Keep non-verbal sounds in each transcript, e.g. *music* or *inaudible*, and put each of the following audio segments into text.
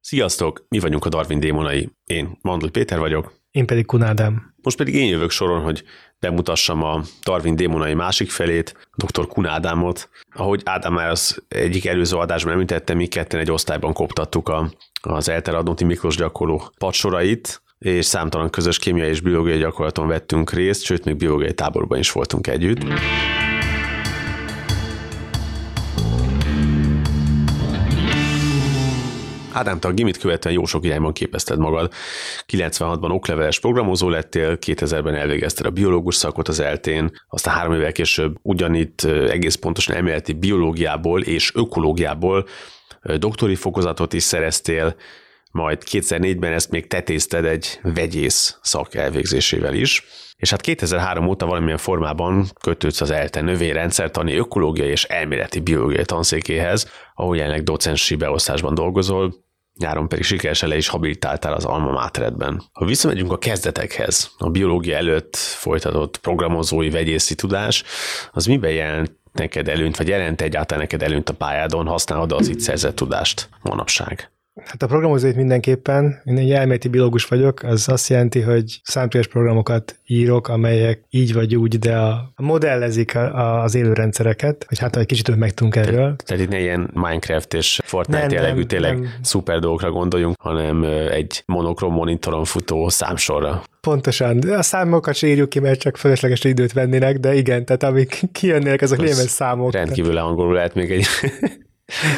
Sziasztok, mi vagyunk a Darwin démonai. Én Mandl Péter vagyok. Én pedig Kunádám. Most pedig én jövök soron, hogy bemutassam a Darwin démonai másik felét, dr. Kunádámot. Ahogy Ádám már az egyik előző adásban említette, mi ketten egy osztályban koptattuk a, az Elteradnóti Miklós gyakorló padsorait, és számtalan közös kémiai és biológiai gyakorlaton vettünk részt, sőt, még biológiai táborban is voltunk együtt. Ádám, te a gimit követően jó sok irányban képezted magad. 96-ban okleveles programozó lettél, 2000-ben elvégezted a biológus szakot az eltén, aztán három évvel később ugyanitt egész pontosan elméleti biológiából és ökológiából doktori fokozatot is szereztél, majd 2004-ben ezt még tetézted egy vegyész szak elvégzésével is, és hát 2003 óta valamilyen formában kötődsz az ELTE növényrendszertani, ökológiai és elméleti biológiai tanszékéhez, ahol jelenleg docensi beosztásban dolgozol, nyáron pedig sikeresen le is habilitáltál az Alma Materedben. Ha visszamegyünk a kezdetekhez, a biológia előtt folytatott programozói vegyészi tudás, az miben jelent neked előnyt, vagy jelent egyáltalán neked előnyt a pályádon, használod az itt szerzett tudást manapság? Hát a programozóit mindenképpen, én egy elméleti biológus vagyok, az azt jelenti, hogy számítógépes programokat írok, amelyek így vagy úgy, de a, a modellezik a, a, az élőrendszereket, hogy hát egy kicsit több megtudunk erről. Te, tehát itt ne ilyen Minecraft és Fortnite nem, jellegű, tényleg nem. szuper dolgokra gondoljunk, hanem egy monokrom monitoron futó számsorra. Pontosan. A számokat se írjuk ki, mert csak fölösleges időt vennének, de igen, tehát amik kijönnének, azok némes számok. Rendkívül leangolul lehet még egy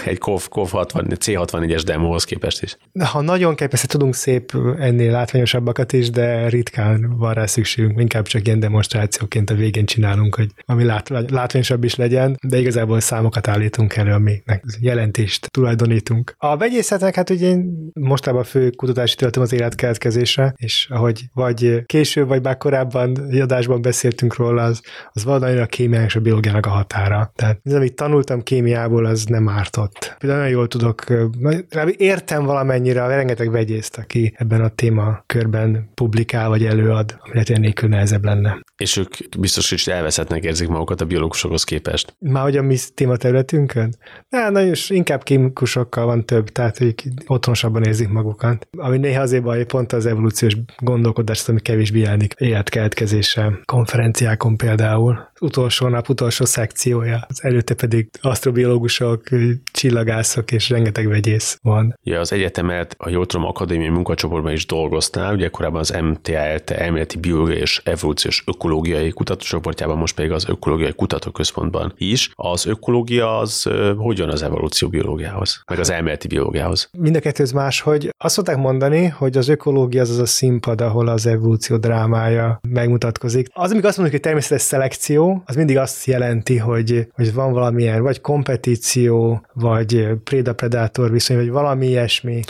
egy COV, COV 60, C64-es demohoz képest is. Ha nagyon kell, persze tudunk szép ennél látványosabbakat is, de ritkán van rá szükségünk, inkább csak ilyen demonstrációként a végén csinálunk, hogy ami lát, látványosabb is legyen, de igazából számokat állítunk elő, amiknek jelentést tulajdonítunk. A vegyészetnek, hát ugye én mostában fő kutatási töltöm az életkeletkezésre, és ahogy vagy később, vagy már korábban adásban beszéltünk róla, az, az valami a kémiának és a biológiának a határa. Tehát az, amit tanultam kémiából, az nem áll ártott. Például nagyon jól tudok, értem valamennyire rengeteg vegyészt, aki ebben a témakörben publikál vagy előad, ami lehet nélkül nehezebb lenne. És ők biztos, hogy elveszettnek érzik magukat a biológusokhoz képest. Már hogy a mi tématerületünkön? Na, nagyon inkább kémikusokkal van több, tehát ők otthonosabban érzik magukat. Ami néha azért baj, pont az evolúciós gondolkodást, ami kevésbé jelenik életkeletkezése konferenciákon például utolsó nap, utolsó szekciója. Az előtte pedig asztrobiológusok, csillagászok és rengeteg vegyész van. Ja, az egyetemet a Jótrom Akadémiai munkacsoportban is dolgoztál, ugye korábban az MTALT elméleti biológiai és evolúciós ökológiai kutatócsoportjában, most pedig az ökológiai kutatóközpontban is. Az ökológia az hogyan az evolúció biológiához, meg az elméleti biológiához? Mind a kettő más, hogy azt szokták mondani, hogy az ökológia az az a színpad, ahol az evolúció drámája megmutatkozik. Az, amikor azt mondjuk, hogy természetes szelekció, az mindig azt jelenti, hogy, hogy van valamilyen vagy kompetíció, vagy préda-predátor viszony, vagy valami ilyesmi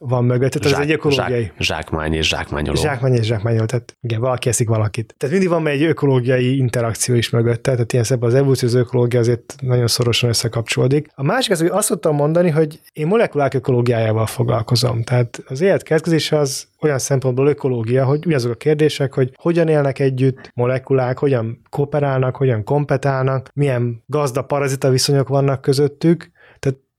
van mögött. Tehát Zsák, ez egy ökológiai... Zsák, zsákmány és zsákmányoló. Zsákmány és zsákmányoló, tehát igen, valaki eszik valakit. Tehát mindig van egy ökológiai interakció is mögött, tehát ilyen szebb az evolúció, az ökológia azért nagyon szorosan összekapcsolódik. A másik az, hogy azt tudtam mondani, hogy én molekulák ökológiájával foglalkozom. Tehát az élet az olyan szempontból ökológia, hogy ugyanazok a kérdések, hogy hogyan élnek együtt molekulák, hogyan kooperálnak, hogyan kompetálnak, milyen gazda parazita viszonyok vannak közöttük,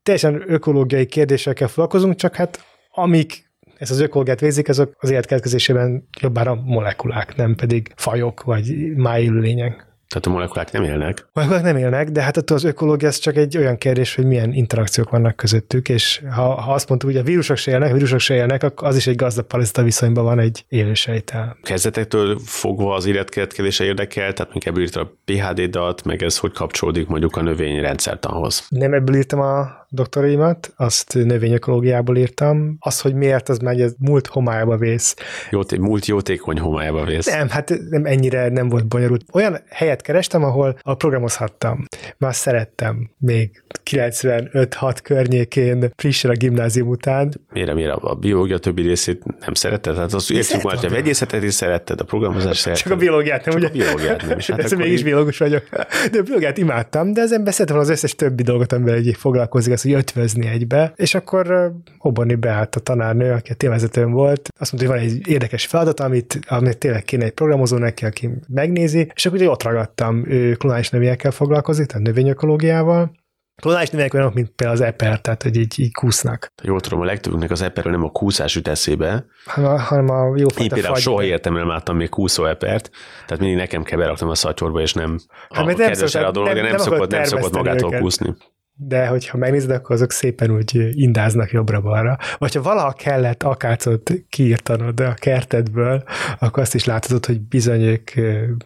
teljesen ökológiai kérdésekkel foglalkozunk, csak hát amik ezt az ökológiát végzik, azok az életkeletkezésében jobbára molekulák, nem pedig fajok vagy májélőlények. Tehát a molekulák nem élnek. A molekulák nem élnek, de hát attól az ökológia ez csak egy olyan kérdés, hogy milyen interakciók vannak közöttük, és ha, ha azt mondtuk, hogy a vírusok se élnek, a vírusok se élnek, akkor az is egy gazdag parazita viszonyban van egy élősejtel. Kezdetektől fogva az életkeletkezése érdekel, tehát ebből írta a PHD-dat, meg ez hogy kapcsolódik mondjuk a növényrendszertanhoz? Nem ebből írtam a doktorimat, azt növényökológiából írtam. Az, hogy miért, az már egy múlt homályába vész. Jóté, múlt jótékony homályába vész. Nem, hát nem ennyire nem volt bonyolult. Olyan helyet kerestem, ahol a programozhattam. Már szerettem még 95-6 környékén, frissen a gimnázium után. Mire, mire a biológia többi részét nem szeretted? Hát az értjük már, hogy a vegyészetet is szeretted, a programozást szeretted. Csak a biológiát nem, ugye? a biológiát nem. És hát Ez mégis biológus vagyok. De a biológiát imádtam, de ezen beszéltem az összes többi dolgot, amivel egy foglalkozik, az, hogy ötvözni egybe, és akkor Oboni beállt a tanárnő, aki a témavezetőm volt, azt mondta, hogy van egy érdekes feladat, amit, amit tényleg kéne egy programozó neki, aki megnézi, és akkor ugye ott ragadtam, ő klonális növényekkel foglalkozik, tehát növényökológiával, Klonális növények olyanok, mint például az eper, tehát hogy így, így kúsznak. Jól tudom, a legtöbbünknek az eperről nem a kúszás jut eszébe. Hanem hanem a jó Én például soha értem, nem láttam még kúszó epert, tehát mindig nekem kell beraknom a szatyorba, és nem hát, a nem kedves a dolog, nem, nem, nem, szokott, nem szokott magától őket. kúszni de hogyha megnézed, akkor azok szépen úgy indáznak jobbra-balra. Vagy ha valaha kellett akácot kiírtanod a kertedből, akkor azt is láthatod, hogy bizony ők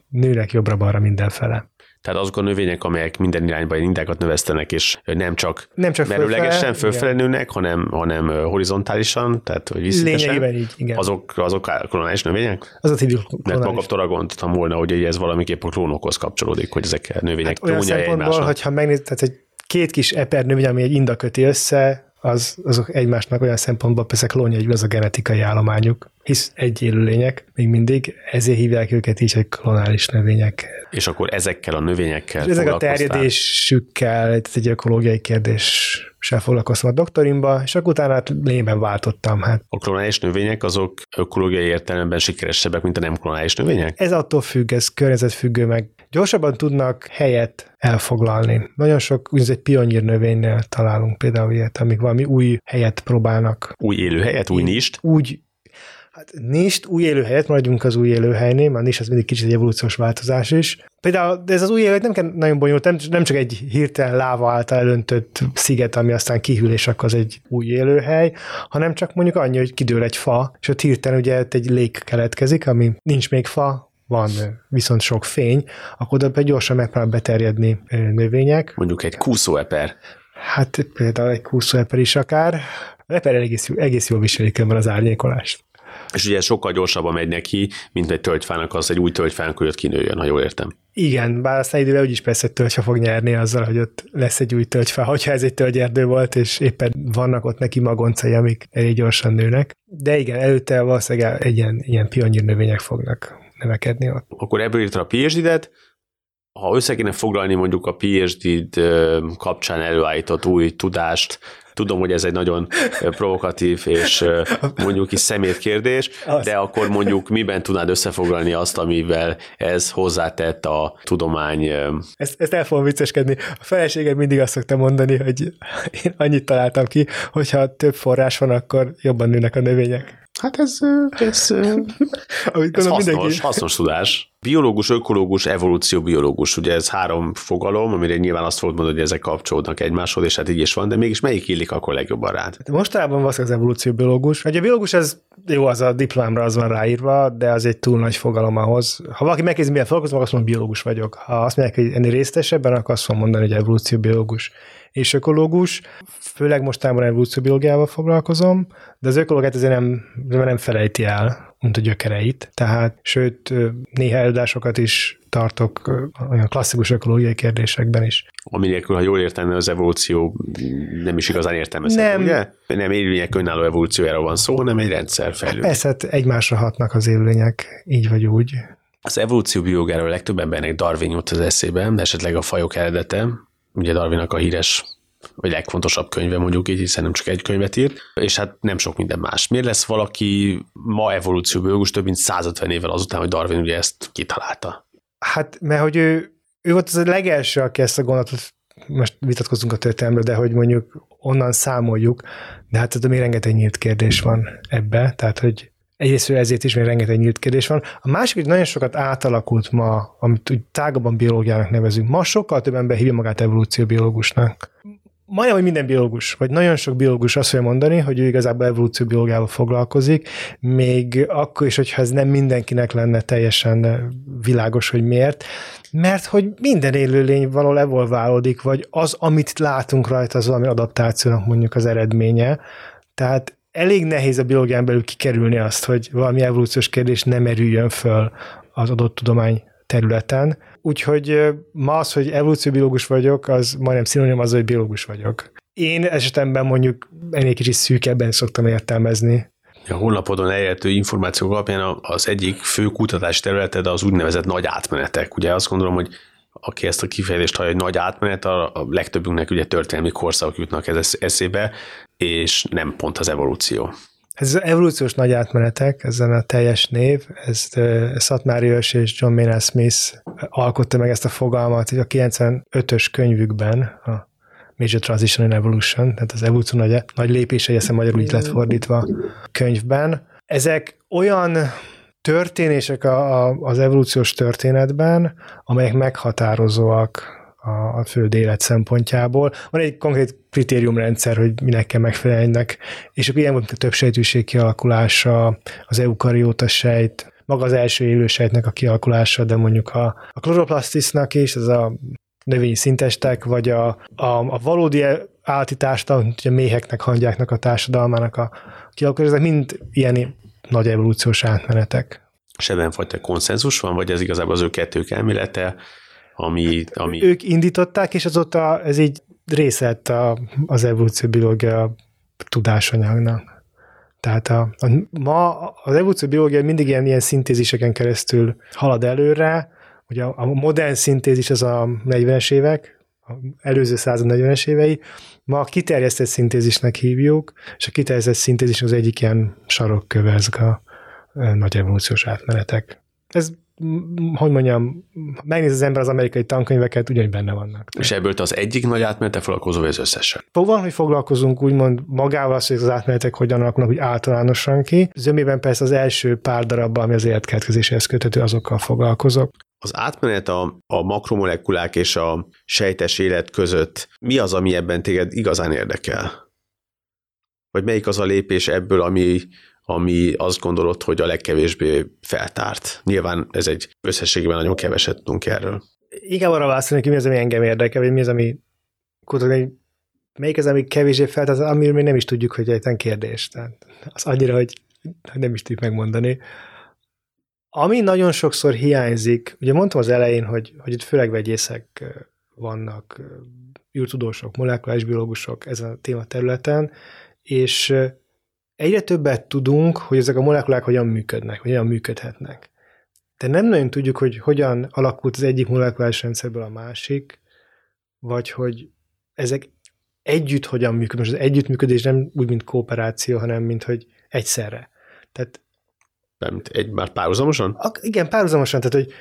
nőnek jobbra-balra mindenfele. Tehát azok a növények, amelyek minden irányba indákat növesztenek, és nem csak, nem csak merőlegesen fölfele nőnek, hanem, hanem horizontálisan, tehát hogy Lényegében így, igen. Azok, azok klonális növények? Az a hívjuk. Mert magamtól gondoltam volna, hogy ez valamiképp a klónokhoz kapcsolódik, hogy ezek a növények hát klónja egymásnak. hogyha megnézed, tehát egy két kis epernövény, ami egy inda köti össze, az, azok egymásnak olyan szempontból persze klónja, hogy az a genetikai állományuk, hisz egy élőlények még mindig, ezért hívják őket így, hogy klonális növények. És akkor ezekkel a növényekkel És ezek a terjedésükkel, ez egy ökológiai kérdés sem foglalkoztam a doktorimba, és akkor utána hát lényben váltottam. Hát. A klonális növények azok ökológiai értelemben sikeresebbek, mint a nem klonális növények? Ez attól függ, ez környezetfüggő, meg gyorsabban tudnak helyet elfoglalni. Nagyon sok úgynevezett pionír növénynél találunk például ilyet, amik valami új helyet próbálnak. Új élőhelyet, új nist? Úgy Hát nist, új élőhelyet, maradjunk az új élőhelynél, mert nis az mindig kicsit egy evolúciós változás is. Például de ez az új élőhely nem kell nagyon bonyolult, nem, nem csak egy hirtelen láva által elöntött sziget, ami aztán kihűl, és akkor az egy új élőhely, hanem csak mondjuk annyi, hogy kidől egy fa, és ott hirtelen ugye egy lég keletkezik, ami nincs még fa, van viszont sok fény, akkor oda gyorsan megpróbál beterjedni növények. Mondjuk egy kúszóeper. Hát például egy kúszóeper is akár. A eper egész, egész jól viselik ebben az árnyékolást. És ugye sokkal gyorsabban megy neki, mint egy tölgyfának az egy új tölgyfának, hogy ott kinőjön, ha jól értem. Igen, bár aztán idővel úgyis persze tölgyfa fog nyerni azzal, hogy ott lesz egy új tölgyfa, hogyha ez egy tölgyerdő volt, és éppen vannak ott neki magoncai, amik elég gyorsan nőnek. De igen, előtte valószínűleg egy ilyen, ilyen pionír növények fognak növekedni ott. Akkor ebből írta a PhD-det, ha össze kéne foglalni mondjuk a PhD-d kapcsán előállított új tudást, tudom, hogy ez egy nagyon provokatív és mondjuk is szemét kérdés, de akkor mondjuk miben tudnád összefoglalni azt, amivel ez hozzátett a tudomány? Ezt, ezt el fogom vicceskedni. A feleségem mindig azt szokta mondani, hogy én annyit találtam ki, hogyha több forrás van, akkor jobban nőnek a növények. Hát ez, ez, *laughs* Amit ez hasznos, mindenki... hasznos tudás. Biológus, ökológus, evolúció, biológus. Ugye ez három fogalom, amire nyilván azt fogod mondani, hogy ezek kapcsolódnak egymáshoz, és hát így is van, de mégis melyik illik akkor legjobban rád? Hát mostanában van az evolúció biológus. Ugye a biológus ez jó, az a diplomámra az van ráírva, de az egy túl nagy fogalom ahhoz. Ha valaki megkezdi, milyen foglalkozom, azt mondom, biológus vagyok. Ha azt mondják, hogy ennél részesebben, akkor azt fogom mondani, hogy evolúció biológus és ökológus. Főleg mostában evolúcióbiológiával foglalkozom, de az ökológiát azért nem, nem felejti el, mint a gyökereit. Tehát, sőt, néha előadásokat is tartok olyan klasszikus ökológiai kérdésekben is. Ami nélkül, ha jól értem, az evolúció nem is igazán értelmezhető, nem. ugye? Nem élőlények önálló evolúciójára van szó, hanem egy rendszer fejlődik. Persze, hát egymásra hatnak az élőlények, így vagy úgy. Az evolúció biológáról legtöbb embernek Darwin jut az eszébe, esetleg a fajok eredete, ugye Darwinnak a híres vagy legfontosabb könyve mondjuk így, hiszen nem csak egy könyvet írt, és hát nem sok minden más. Miért lesz valaki ma evolúcióbiológus több mint 150 évvel azután, hogy Darwin ugye ezt kitalálta? Hát, mert hogy ő, ő volt az a legelső, aki ezt a gondolatot most vitatkozunk a történelemről, de hogy mondjuk onnan számoljuk, de hát ez még rengeteg nyílt kérdés van ebbe, tehát hogy Egyrészt ezért is még rengeteg nyílt kérdés van. A másik, hogy nagyon sokat átalakult ma, amit úgy tágabban biológiának nevezünk. Ma sokkal több ember hívja magát evolúcióbiológusnak. Majdnem, hogy minden biológus, vagy nagyon sok biológus azt fogja mondani, hogy ő igazából evolúcióbiológiával foglalkozik, még akkor is, hogyha ez nem mindenkinek lenne teljesen világos, hogy miért, mert hogy minden élőlény valahol evolválódik, vagy az, amit látunk rajta, az valami adaptációnak mondjuk az eredménye. Tehát elég nehéz a biológián belül kikerülni azt, hogy valami evolúciós kérdés nem merüljön föl az adott tudomány területen. Úgyhogy ma az, hogy evolúcióbiológus vagyok, az majdnem szinonim az, hogy biológus vagyok. Én esetemben mondjuk ennél kicsit szűkebben szoktam értelmezni. A honlapodon elérhető információk alapján az egyik fő kutatási területed az úgynevezett nagy átmenetek. Ugye azt gondolom, hogy aki ezt a kifejezést hallja, hogy nagy átmenet, a legtöbbünknek ugye történelmi korszakok jutnak ez eszébe, és nem pont az evolúció. Ez az evolúciós nagy átmenetek, ezen a teljes név, ezt Szatmárius és John Maynard Smith alkotta meg ezt a fogalmat, hogy a 95-ös könyvükben, a Major Transition and Evolution, tehát az evolúció nagy, nagy lépései, ezt magyarul így lett fordítva könyvben. Ezek olyan történések a, a, az evolúciós történetben, amelyek meghatározóak a, a föld élet szempontjából. Van egy konkrét kritériumrendszer, hogy minek kell megfelelnek, és akkor ilyen volt a több sejtűség kialakulása, az eukarióta sejt, maga az első élő sejtnek a kialakulása, de mondjuk a, a kloroplasztisznak is, ez a növényi szintestek, vagy a, a, a valódi állati társadalom, a méheknek, hangyáknak a társadalmának a kialakulása, ezek mind ilyen nagy evolúciós átmenetek. És ebben fajta konszenzus van, vagy ez igazából az ő kettők elmélete, ami, ami... Ők indították, és azóta ez így része a, az evolúció biológia tudásanyagnak. Tehát a, a, ma az evolúció biológia mindig ilyen, ilyen szintéziseken keresztül halad előre, Ugye a, a modern szintézis az a 40-es évek, a előző század 40-es évei, ma a kiterjesztett szintézisnek hívjuk, és a kiterjesztett szintézis az egyik ilyen sarokköve ezek a nagy evolúciós átmenetek. Ez hogy mondjam, megnéz az ember az amerikai tankönyveket, ugyanúgy benne vannak. És ebből te az egyik nagy átmenete foglalkozó, vagy az összesen? Van, hogy foglalkozunk úgymond magával az, hogy az átmenetek hogyan alakulnak úgy általánosan ki. Zömében persze az első pár darabban, ami az életkeletkezéshez köthető, azokkal foglalkozok. Az átmenet a, a makromolekulák és a sejtes élet között mi az, ami ebben téged igazán érdekel? Vagy melyik az a lépés ebből, ami, ami azt gondolod, hogy a legkevésbé feltárt. Nyilván ez egy összességében nagyon keveset tudunk erről. Igen, arra válaszolni, hogy mi az, ami engem érdekel, vagy mi az, ami kutatni, melyik az, ami kevésbé feltárt, amiről még nem is tudjuk, hogy egyetlen kérdés. Tehát az annyira, hogy nem is tudjuk megmondani. Ami nagyon sokszor hiányzik, ugye mondtam az elején, hogy, hogy itt főleg vegyészek vannak, űrtudósok, molekuláris biológusok ezen a téma területen, és egyre többet tudunk, hogy ezek a molekulák hogyan működnek, hogyan működhetnek. De nem nagyon tudjuk, hogy hogyan alakult az egyik molekuláris rendszerből a másik, vagy hogy ezek együtt hogyan működnek. Most az együttműködés nem úgy, mint kooperáció, hanem mint hogy egyszerre. Tehát nem, egy már párhuzamosan? A, igen, párhuzamosan, tehát hogy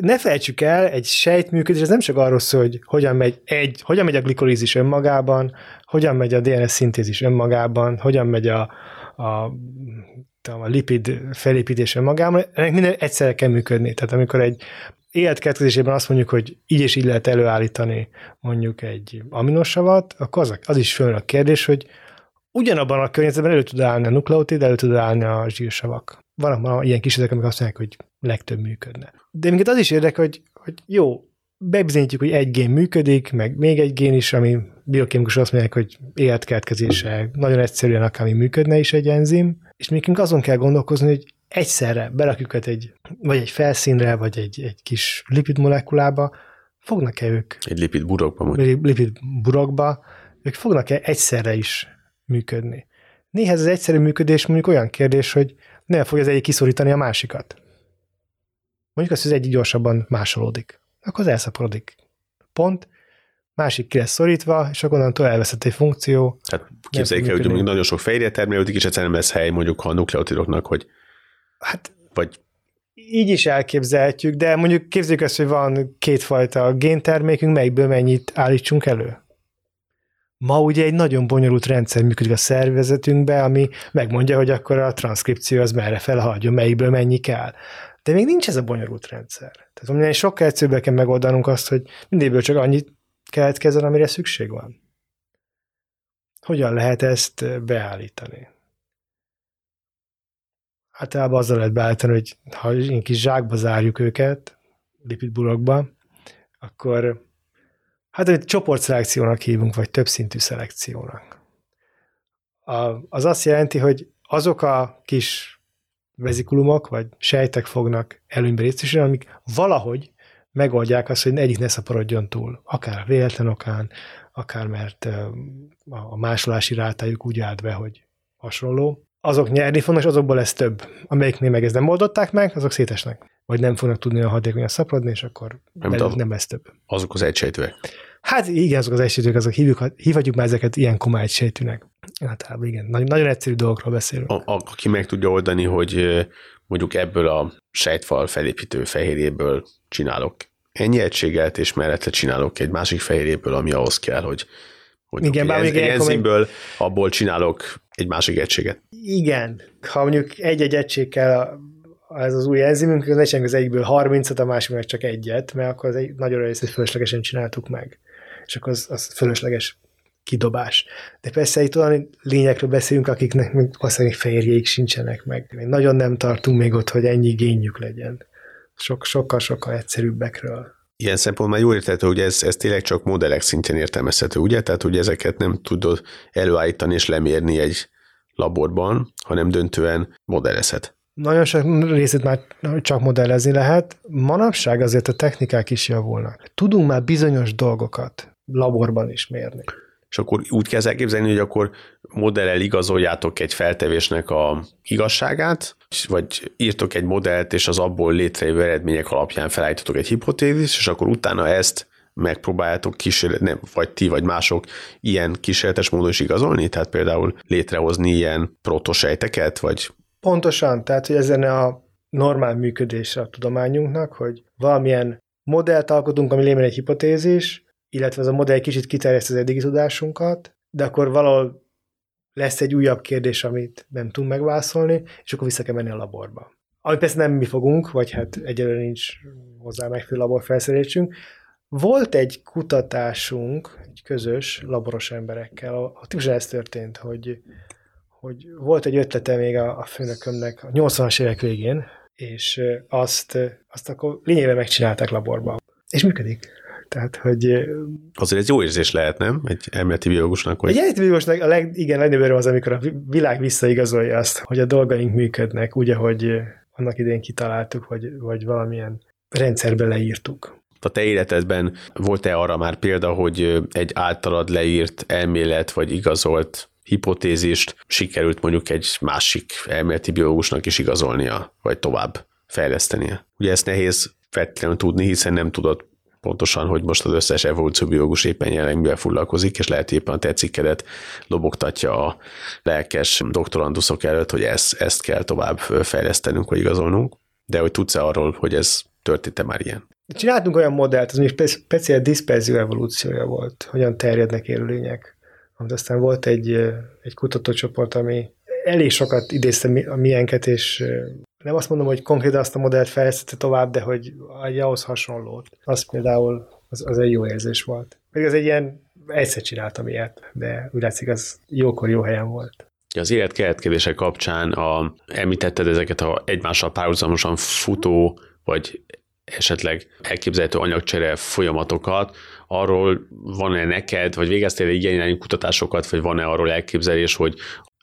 ne felejtsük el, egy sejtműködés, ez nem csak arról szól, hogy hogyan megy, egy, hogyan megy a glikolízis önmagában, hogyan megy a DNS szintézis önmagában, hogyan megy a, a, a lipid felépítés önmagában, ennek minden egyszerre kell működni. Tehát amikor egy életkeletkezésében azt mondjuk, hogy így és így lehet előállítani mondjuk egy aminosavat, akkor az, az is föl a kérdés, hogy ugyanabban a környezetben elő tud állni a nukleotid, elő tud állni a zsírsavak. Vannak ilyen kísérletek, amik azt mondják, hogy legtöbb működne. De minket az is érdekel, hogy, hogy jó, bebizonyítjuk, hogy egy gén működik, meg még egy gén is, ami biokémikus azt mondják, hogy életkeltkezése nagyon egyszerűen akár működne is egy enzim, és nekünk azon kell gondolkozni, hogy egyszerre berakjuk őket egy, vagy egy felszínre, vagy egy, egy kis lipid molekulába, fognak-e ők? Egy lipid burokba mondjuk. Lipid burokba, ők fognak-e egyszerre is működni? Néha ez az egyszerű működés mondjuk olyan kérdés, hogy nem fogja az egyik kiszorítani a másikat. Mondjuk azt, hogy az egyik gyorsabban másolódik. Akkor az elszaporodik. Pont, másik ki lesz szorítva, és akkor onnantól elveszett egy funkció. Hát képzeljük el, hogy mondjuk nagyon sok fehérje termelődik, és egyszerűen lesz hely mondjuk a nukleotidoknak, hogy hát vagy így is elképzelhetjük, de mondjuk képzeljük azt, hogy van kétfajta géntermékünk, melyikből mennyit állítsunk elő. Ma ugye egy nagyon bonyolult rendszer működik a szervezetünkbe, ami megmondja, hogy akkor a transzkripció az merre felhagyjon, melyikből mennyi kell. De még nincs ez a bonyolult rendszer. Tehát minden sokkal egyszerűbben kell megoldanunk azt, hogy mindéből csak annyit keletkezzen, amire szükség van. Hogyan lehet ezt beállítani? Általában azzal lehet beállítani, hogy ha egy kis zsákba zárjuk őket, lipidburokba, akkor hát egy csoportszelekciónak hívunk, vagy többszintű szelekciónak. A, az azt jelenti, hogy azok a kis vezikulumok, vagy sejtek fognak előnybe részesülni, amik valahogy megoldják azt, hogy egyik ne szaporodjon túl. Akár véletlen okán, akár mert a másolási rátájuk úgy állt be, hogy hasonló. Azok nyerni fognak, és azokból lesz több. Amelyiknél meg ezt nem oldották meg, azok szétesnek. Vagy nem fognak tudni a hatékonyan szaporodni, és akkor nem, nem lesz több. Azok az egysejtőek. Hát igen, azok az egysejtőek, azok hívjuk, hívhatjuk már ezeket ilyen komoly egysejtőnek. Általában igen, nagyon, nagyon egyszerű dolgokról beszélünk. A, a, aki meg tudja oldani, hogy mondjuk ebből a sejtfal felépítő fehérjéből csinálok ennyi egységet, és mellette csinálok egy másik fehérjéből, ami ahhoz kell, hogy Igen, bár egy enzimből, abból csinálok egy másik egységet. Igen, ha mondjuk egy-egy egység kell ez az új enzimünk, az ne az egyikből 30 a másik meg csak egyet, mert akkor az egy nagyon részét fölöslegesen csináltuk meg. És akkor az, az fölösleges kidobás. De persze itt olyan lényekről beszélünk, akiknek még valószínűleg fehérjék sincsenek meg. Még nagyon nem tartunk még ott, hogy ennyi génjük legyen. Sok, sokkal-sokkal egyszerűbbekről. Ilyen szempontból jól értető, hogy ez, ez tényleg csak modellek szintjén értelmezhető, ugye? Tehát, hogy ezeket nem tudod előállítani és lemérni egy laborban, hanem döntően modellezhet. Nagyon sok részét már csak modellezni lehet. Manapság azért a technikák is javulnak. Tudunk már bizonyos dolgokat laborban is mérni. És akkor úgy kell elképzelni, hogy akkor modellel igazoljátok egy feltevésnek a igazságát, vagy írtok egy modellt, és az abból létrejövő eredmények alapján felállítotok egy hipotézis, és akkor utána ezt megpróbáljátok kísérlet, nem, vagy ti, vagy mások ilyen kísérletes módon is igazolni, tehát például létrehozni ilyen protosejteket, vagy... Pontosan, tehát hogy ezen a normál működése a tudományunknak, hogy valamilyen modellt alkotunk, ami lényegében egy hipotézis, illetve ez a modell kicsit kiterjeszt az eddigi tudásunkat, de akkor valahol lesz egy újabb kérdés, amit nem tudunk megválaszolni, és akkor vissza kell menni a laborba. Amit persze nem mi fogunk, vagy hát egyelőre nincs hozzá megfelelő laborfelszerelésünk. Volt egy kutatásunk, egy közös laboros emberekkel, a típusan ez történt, hogy, hogy volt egy ötlete még a, a főnökömnek a 80-as évek végén, és azt, azt akkor lényegében megcsinálták laborban. És működik. Tehát, hogy... Azért ez jó érzés lehet, nem? Egy elméleti biológusnak. Hogy... Egy elméleti biológusnak a leg, igen, legnagyobb az, amikor a világ visszaigazolja azt, hogy a dolgaink működnek, úgy, ahogy annak idén kitaláltuk, vagy, vagy valamilyen rendszerbe leírtuk. A te életedben volt-e arra már példa, hogy egy általad leírt elmélet, vagy igazolt hipotézist sikerült mondjuk egy másik elméleti biológusnak is igazolnia, vagy tovább fejlesztenie? Ugye ezt nehéz feltétlenül tudni, hiszen nem tudod pontosan, hogy most az összes evolúcióbiológus éppen jelenleg mivel foglalkozik, és lehet éppen a tetszik lobogtatja a lelkes doktoranduszok előtt, hogy ezt, ezt kell tovább fejlesztenünk, vagy igazolnunk. De hogy tudsz-e arról, hogy ez történt-e már ilyen? Csináltunk olyan modellt, az még speciál diszperzió evolúciója volt, hogyan terjednek élőlények. Aztán volt egy, egy kutatócsoport, ami elég sokat idézte a miénket, és nem azt mondom, hogy konkrétan azt a modellt fejlesztette tovább, de hogy egy ahhoz hasonlót. Az például az, az egy jó érzés volt. Még az egy ilyen, egyszer csináltam ilyet, de úgy látszik, az jókor jó helyen volt. Az élet kapcsán a, említetted ezeket a egymással párhuzamosan futó, vagy esetleg elképzelhető anyagcsere folyamatokat, arról van-e neked, vagy végeztél ilyen kutatásokat, vagy van-e arról elképzelés, hogy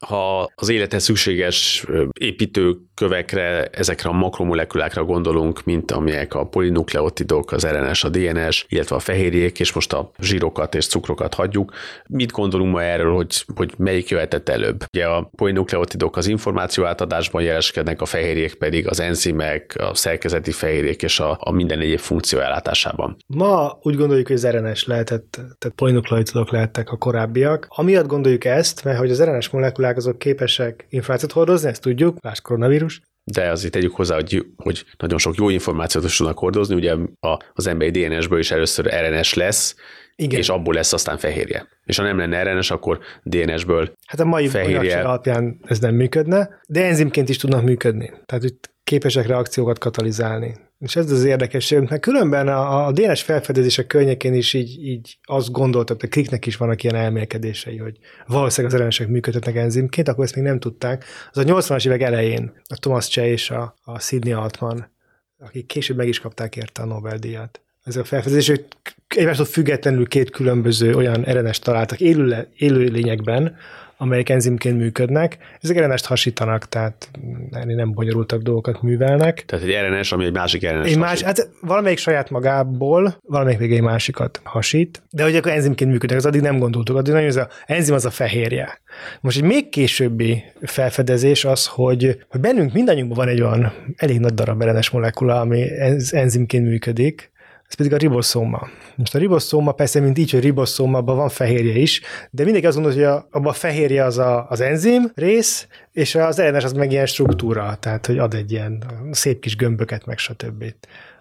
ha az élethez szükséges építőkövekre, ezekre a makromolekulákra gondolunk, mint amelyek a polinukleotidok, az RNS, a DNS, illetve a fehérjék, és most a zsírokat és cukrokat hagyjuk. Mit gondolunk ma erről, hogy, hogy melyik jöhetett előbb? Ugye a polinukleotidok az információ átadásban jeleskednek, a fehérjék pedig az enzimek, a szerkezeti fehérjék és a, a minden egyéb funkció ellátásában. Ma úgy gondoljuk, hogy az RNS lehetett, tehát polinukleotidok lehettek a korábbiak. Amiatt gondoljuk ezt, mert hogy az RNS molekulák virágok azok képesek inflációt hordozni, ezt tudjuk, más koronavírus. De azért tegyük hozzá, hogy, hogy nagyon sok jó információt is tudnak hordozni, ugye a, az emberi DNS-ből is először RNS lesz, igen. és abból lesz aztán fehérje. És ha nem lenne RNS, akkor DNS-ből Hát a mai fehérje... alapján ez nem működne, de enzimként is tudnak működni. Tehát itt képesek reakciókat katalizálni. És ez az érdekesség, mert különben a, a DNS felfedezések környékén is így, így azt gondoltam, hogy a kliknek is vannak ilyen elmélkedései, hogy valószínűleg az RNS-ek működhetnek enzimként, akkor ezt még nem tudták. Az a 80-as évek elején a Thomas Chay és a, a Sidney Altman, akik később meg is kapták érte a Nobel-díjat. Ez a felfedezések egymástól függetlenül két különböző olyan RNS találtak élő, élő lényekben, amelyek enzimként működnek. Ezek RNS-t hasítanak, tehát nem bonyolultabb dolgokat művelnek. Tehát egy RNS, ami egy másik RNS egy más, hát valamelyik saját magából, valamelyik még egy másikat hasít, de hogy akkor enzimként működnek, az addig nem gondoltuk, addig nagyon az a enzim az a fehérje. Most egy még későbbi felfedezés az, hogy, hogy bennünk mindannyiunkban van egy olyan elég nagy darab RNS molekula, ami enzimként működik, ez pedig a riboszóma. Most a riboszóma persze, mint így, hogy riboszóma, abban van fehérje is, de mindenki azt gondolja, hogy abban a fehérje az a, az enzim rész, és az RNS az meg ilyen struktúra, tehát hogy ad egy ilyen szép kis gömböket, meg stb.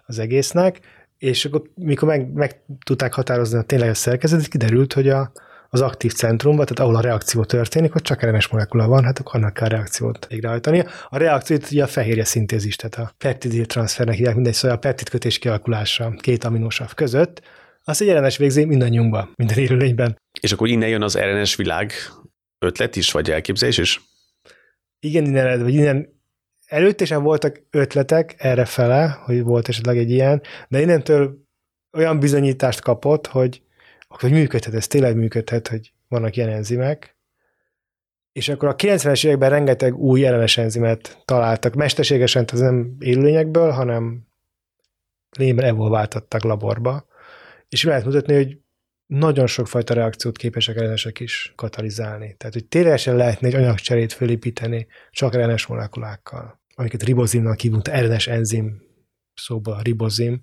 az egésznek, és akkor mikor meg, meg tudták határozni a tényleges szerkezetet, kiderült, hogy a, az aktív centrumba, tehát ahol a reakció történik, hogy csak RNS molekula van, hát akkor annak kell a reakciót végrehajtani. A reakciót ugye a fehérje szintézis, tehát a peptidil transfernek hívják mindegy, szóval a peptidkötés kialakulása két aminosav között, az egy RNS végzi mindannyiunkban, minden élőlényben. És akkor innen jön az RNS világ ötlet is, vagy elképzelés is? Igen, innen, vagy innen előtte sem voltak ötletek erre fele, hogy volt esetleg egy ilyen, de innentől olyan bizonyítást kapott, hogy, hogy működhet, ez tényleg működhet, hogy vannak ilyen enzimek, és akkor a 90-es években rengeteg új ellenes enzimet találtak, mesterségesen, ez nem élőlényekből, hanem lényben evolváltattak laborba, és lehet mutatni, hogy nagyon sokfajta reakciót képesek ellenesek is katalizálni. Tehát, hogy ténylegesen lehetne egy anyagcserét fölépíteni csak ellenes molekulákkal, amiket ribozimnak hívunk, ellenes enzim szóba ribozim.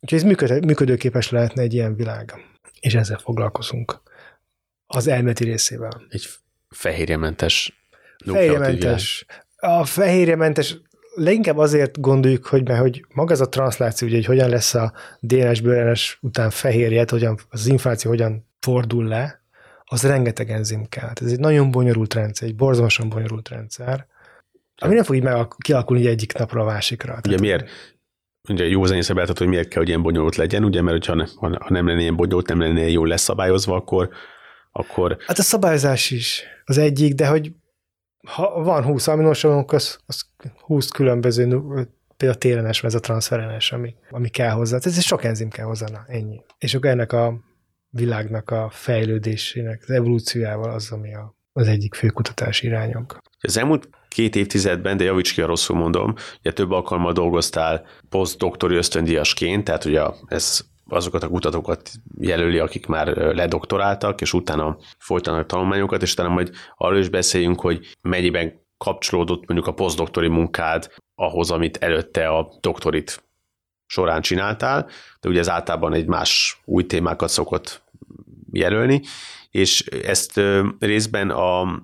Úgyhogy ez működő, működőképes lehetne egy ilyen világ. És ezzel foglalkozunk. Az elméleti részével. Egy fehérjementes Fehérjementes. A fehérjementes leginkább azért gondoljuk, hogy, mert hogy maga az a transzláció, ugye, hogy hogyan lesz a DNS-ből után fehérjet, hogyan, az információ hogyan fordul le, az rengeteg enzim kell. Ez egy nagyon bonyolult rendszer, egy borzalmasan bonyolult rendszer, ami nem fog így meg kialakulni egyik napra a másikra. Ugye Tehát, miért? Ugye jó zenészre beálltott, hogy miért kell, hogy ilyen bonyolult legyen, ugye, mert hogyha ne, ha nem lenne ilyen bonyolult, nem lenne ilyen jól leszabályozva, akkor, akkor... Hát a szabályozás is az egyik, de hogy ha van 20 aminosavunk, az, az 20 különböző, például térenes, ez a transferenes, ami, ami kell hozzá. Ez is sok enzim kell hozzá, na, ennyi. És akkor ennek a világnak a fejlődésének, az evolúciójával az, ami a, az egyik fő kutatási irányunk. Az elmúlt két évtizedben, de javíts ki, ha rosszul mondom, ugye több alkalommal dolgoztál posztdoktori ösztöndíjasként, tehát ugye ez azokat a kutatókat jelöli, akik már ledoktoráltak, és utána folytanak tanulmányokat, és utána majd arról is beszéljünk, hogy mennyiben kapcsolódott mondjuk a posztdoktori munkád ahhoz, amit előtte a doktorit során csináltál, de ugye ez általában egy más új témákat szokott jelölni, és ezt részben a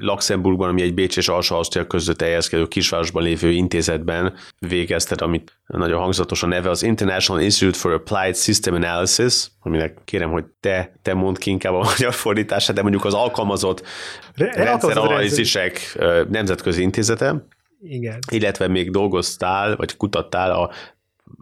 Luxemburgban, ami egy Bécs és Alsó-Ausztria között elhelyezkedő kisvárosban lévő intézetben végezted, amit nagyon hangzatos a neve, az International Institute for Applied System Analysis, aminek kérem, hogy te, te mondd ki inkább a magyar fordítását, de mondjuk az alkalmazott rendszeranalízisek nemzetközi intézete. Igen. Illetve még dolgoztál, vagy kutattál a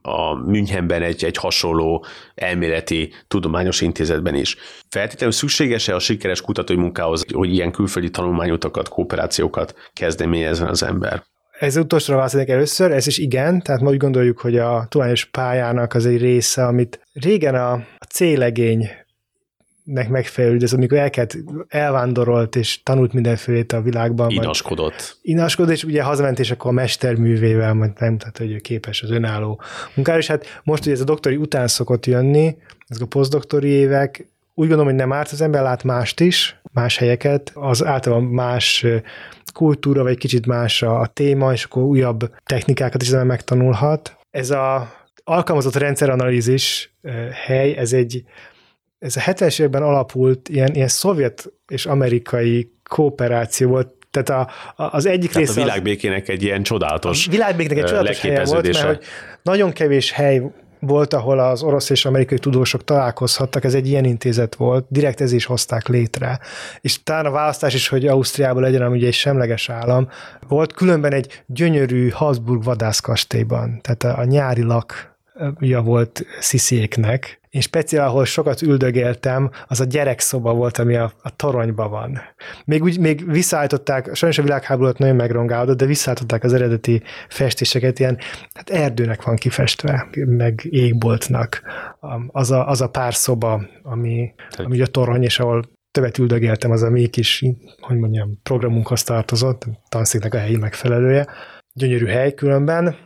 a Münchenben egy, egy hasonló elméleti tudományos intézetben is. Feltétlenül szükséges-e a sikeres kutatói munkához, hogy ilyen külföldi tanulmányutakat, kooperációkat kezdeményezzen az ember? Ez utolsóra válaszolnék először, ez is igen, tehát mi úgy gondoljuk, hogy a tudományos pályának az egy része, amit régen a célegény nek megfelelő, de az amikor elkelt, elvándorolt és tanult mindenfélét a világban. Inaskodott. Inaskodott, és ugye hazament, és akkor a mesterművével majd megmutatta, hogy ő képes az önálló munkára, és hát most ugye ez a doktori után szokott jönni, ezek a posztdoktori évek, úgy gondolom, hogy nem árt, az ember lát mást is, más helyeket, az általában más kultúra, vagy kicsit más a téma, és akkor újabb technikákat is az ember megtanulhat. Ez a alkalmazott rendszeranalízis hely, ez egy ez a 70-es években alapult ilyen, ilyen szovjet és amerikai kooperáció volt, tehát a, a, az egyik tehát része... a világbékének egy ilyen csodálatos A világbékének egy csodálatos helye volt, mert hogy nagyon kevés hely volt, ahol az orosz és amerikai tudósok találkozhattak, ez egy ilyen intézet volt, direkt ez is hozták létre. És talán a választás is, hogy Ausztriában legyen, ami ugye egy semleges állam, volt különben egy gyönyörű Habsburg vadászkastélyban, tehát a, nyári lakja volt Szisziéknek, én speciál, ahol sokat üldögéltem, az a gyerekszoba volt, ami a, a toronyban van. Még, úgy, még visszaállították, sajnos a világháborút nagyon megrongálódott, de visszaállították az eredeti festéseket, ilyen hát erdőnek van kifestve, meg égboltnak. Az a, az a pár szoba, ami, ami a torony, és ahol többet üldögéltem, az a mi kis, hogy mondjam, programunkhoz tartozott, tanszéknek a helyi megfelelője. Gyönyörű hely különben,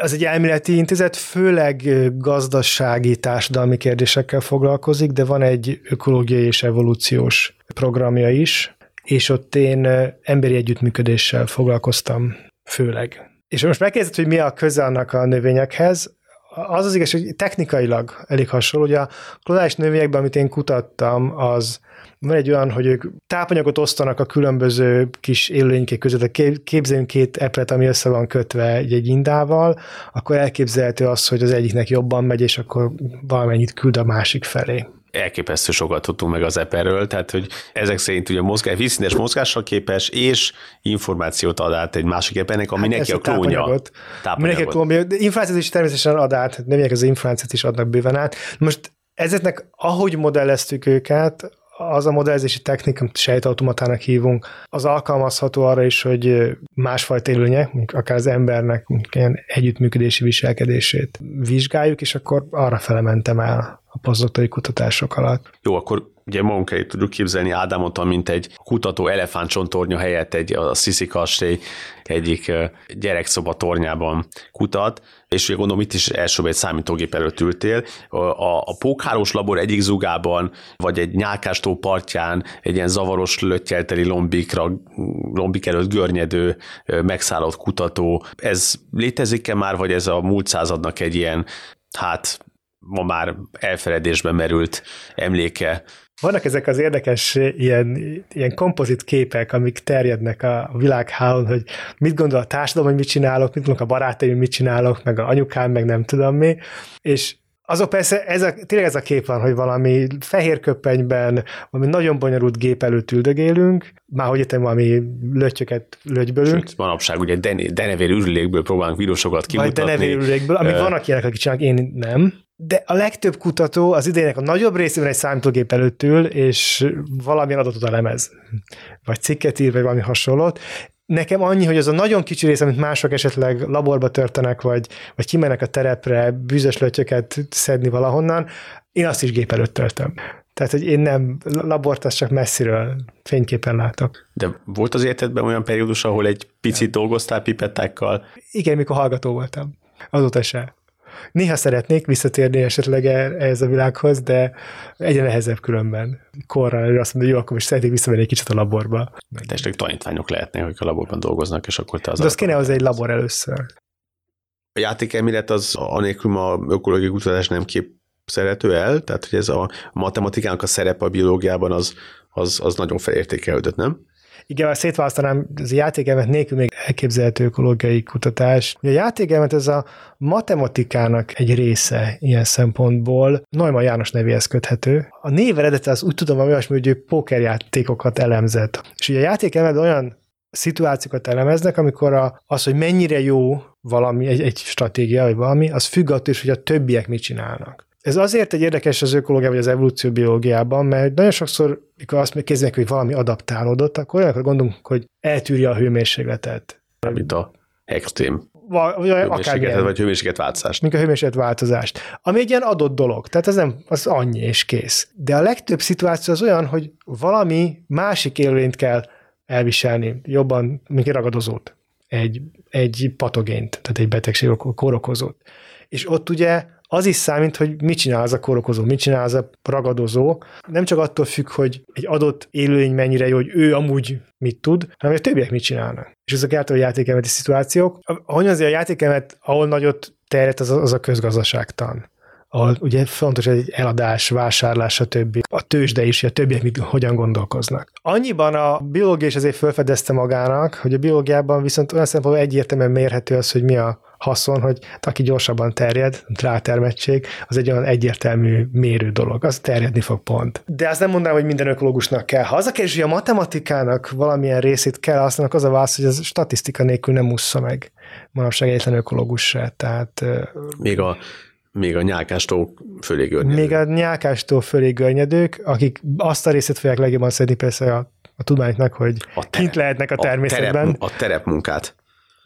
az egy elméleti intézet, főleg gazdasági, társadalmi kérdésekkel foglalkozik, de van egy ökológiai és evolúciós programja is, és ott én emberi együttműködéssel foglalkoztam főleg. És most megkérdezett, hogy mi a köze annak a növényekhez, az az igaz, hogy technikailag elég hasonló. Ugye a klonális növényekben, amit én kutattam, az van egy olyan, hogy ők tápanyagot osztanak a különböző kis élőlénykék között. Képzeljünk két epret, ami össze van kötve egy, indával, akkor elképzelhető az, hogy az egyiknek jobban megy, és akkor valamennyit küld a másik felé. elképesztő sokat tudtunk meg az eperről, tehát hogy ezek szerint ugye mozgás, vízszintes mozgással képes, és információt ad át egy másik epernek, ami hát neki a klónja. Tápanyagot. Mindenki a klónja. De információt is természetesen ad át, nem az információt is adnak bőven át. Most ezeknek, ahogy modelleztük őket, az a modellezési technika, amit sejtautomatának hívunk, az alkalmazható arra is, hogy másfajta élőnyek, akár az embernek ilyen együttműködési viselkedését vizsgáljuk, és akkor arra felementem el a pozdoktori kutatások alatt. Jó, akkor ugye magunk elé tudjuk képzelni Ádámot, mint egy kutató elefántcsontornya helyett egy a Sisi kastély egyik gyerekszoba tornyában kutat, és ugye gondolom itt is elsőben egy számítógép előtt ültél. A, a pókhálós labor egyik zugában, vagy egy nyálkástó partján egy ilyen zavaros lötyelteli lombikra, lombik előtt görnyedő, megszállott kutató. Ez létezik-e már, vagy ez a múlt századnak egy ilyen hát ma már elfeledésbe merült emléke. Vannak ezek az érdekes ilyen, ilyen kompozit képek, amik terjednek a világhálón, hogy mit gondol a társadalom, hogy mit csinálok, mit gondolok a barátaim, mit csinálok, meg a anyukám, meg nem tudom mi, és azok persze, ez a, tényleg ez a kép van, hogy valami fehér köpenyben, valami nagyon bonyolult gép előtt üldögélünk, már hogy értem, valami lötyöket lögybölünk. Sőt, manapság ugye denevér ürülékből próbálunk vírusokat kimutatni. Vagy denevér ürülékből, amik uh, vannak ilyenek, akik csinálnak, én nem de a legtöbb kutató az idejének a nagyobb részében egy számítógép előtt ül, és valamilyen adatot elemez, vagy cikket ír, vagy valami hasonlót. Nekem annyi, hogy az a nagyon kicsi rész, amit mások esetleg laborba törtenek, vagy, vagy kimennek a terepre bűzös lötyöket szedni valahonnan, én azt is gép előtt töltöm. Tehát, hogy én nem, labort azt csak messziről fényképen látok. De volt az életedben olyan periódus, ahol egy picit dolgoztál pipettákkal? Igen, mikor hallgató voltam. Azóta se. Néha szeretnék visszatérni esetleg e- ehhez a világhoz, de egyre nehezebb különben. Korra azt mondja, hogy jó, akkor most szeretnék visszamenni egy kicsit a laborba. De esetleg tanítványok lehetnek, hogy a laborban dolgoznak, és akkor te az... De az kéne hozzá egy labor először. A játékelmélet az anélkül a ökológiai kutatás nem kép szerető el, tehát hogy ez a matematikának a szerepe a biológiában az, az, az nagyon felértékelődött, nem? Igen, szétválasztanám az játékelmet nélkül még elképzelhető ökológiai kutatás. A játékelmet ez a matematikának egy része ilyen szempontból. Neumann János nevéhez köthető. A név eredete az úgy tudom, hogy olyasmi, hogy ő pókerjátékokat elemzett. És ugye a játékelmet olyan szituációkat elemeznek, amikor a, az, hogy mennyire jó valami, egy, egy stratégia, vagy valami, az függ attól is, hogy a többiek mit csinálnak. Ez azért egy érdekes az ökológia vagy az evolúcióbiológiában, mert nagyon sokszor, mikor azt kezdenek, hogy valami adaptálódott, akkor olyanokra gondolunk, hogy eltűrje a hőmérsékletet. Mint a extrém vagy akár vagy hőmérséklet változást. Mint a hőmérséklet változást. Ami egy ilyen adott dolog, tehát ez nem, az annyi és kész. De a legtöbb szituáció az olyan, hogy valami másik élőlényt kell elviselni, jobban, mint egy ragadozót, egy, egy patogént, tehát egy betegség kórokozót. És ott ugye az is számít, hogy mit csinál az a korokozó, mit csinál az a ragadozó. Nem csak attól függ, hogy egy adott élőlény mennyire jó, hogy ő amúgy mit tud, hanem hogy a többiek mit csinálnak. És ezek általában játékelmeti szituációk. Ahogy azért a játékelmet, ahol nagyot terjedt, az a, az a közgazdaságtan ahol ugye fontos egy eladás, vásárlás, stb. A tőzsde is, a többiek mit, hogyan gondolkoznak. Annyiban a biológia is azért felfedezte magának, hogy a biológiában viszont olyan szempontból egyértelműen mérhető az, hogy mi a haszon, hogy aki gyorsabban terjed, rátermettség, az egy olyan egyértelmű mérő dolog, az terjedni fog pont. De azt nem mondanám, hogy minden ökológusnak kell. Ha az a kérdés, hogy a matematikának valamilyen részét kell használnak, az a válasz, hogy az statisztika nélkül nem ússza meg manapság egyetlen ökológus se. Tehát, még a még a nyálkástó fölé görnyedők. Még a nyálkástó fölé görnyedők, akik azt a részét fogják legjobban szedni persze a, a tudománynak, hogy a terep, kint lehetnek a természetben. A, terep, a terepmunkát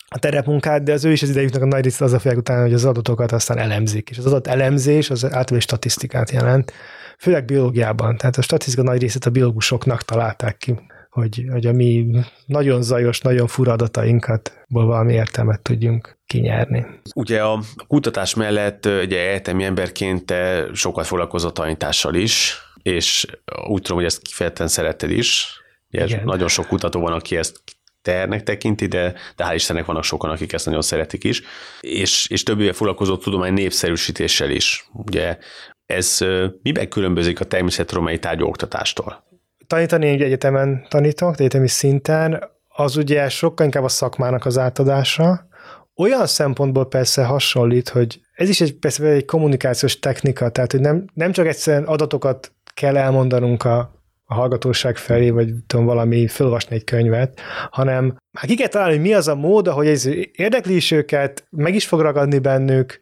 a terepmunkát, de az ő is az idejüknek a nagy része az a fogják utána, hogy az adatokat aztán elemzik. És az adat elemzés az általában statisztikát jelent, főleg biológiában. Tehát a statisztika nagy részét a biológusoknak találták ki, hogy, hogy a mi nagyon zajos, nagyon fura adatainkat valami értelmet tudjunk kinyerni. Ugye a kutatás mellett ugye egyetemi emberként te sokat foglalkozott tanítással is, és úgy tudom, hogy ezt kifejezetten szeretted is. Ugye nagyon sok kutató van, aki ezt tehernek tekinti, de, de hál' Istennek vannak sokan, akik ezt nagyon szeretik is, és, és több éve foglalkozott tudomány népszerűsítéssel is. Ugye ez miben különbözik a természetromai tárgyú oktatástól? Tanítani egy egyetemen tanítok, egyetemi szinten, az ugye sokkal inkább a szakmának az átadása, olyan szempontból persze hasonlít, hogy ez is egy, persze egy kommunikációs technika, tehát hogy nem, nem csak egyszerűen adatokat kell elmondanunk a, a hallgatóság felé, vagy tudom, valami fölolvasni egy könyvet, hanem hát ki kell találni, hogy mi az a mód, hogy ez érdekli is őket, meg is fog ragadni bennük,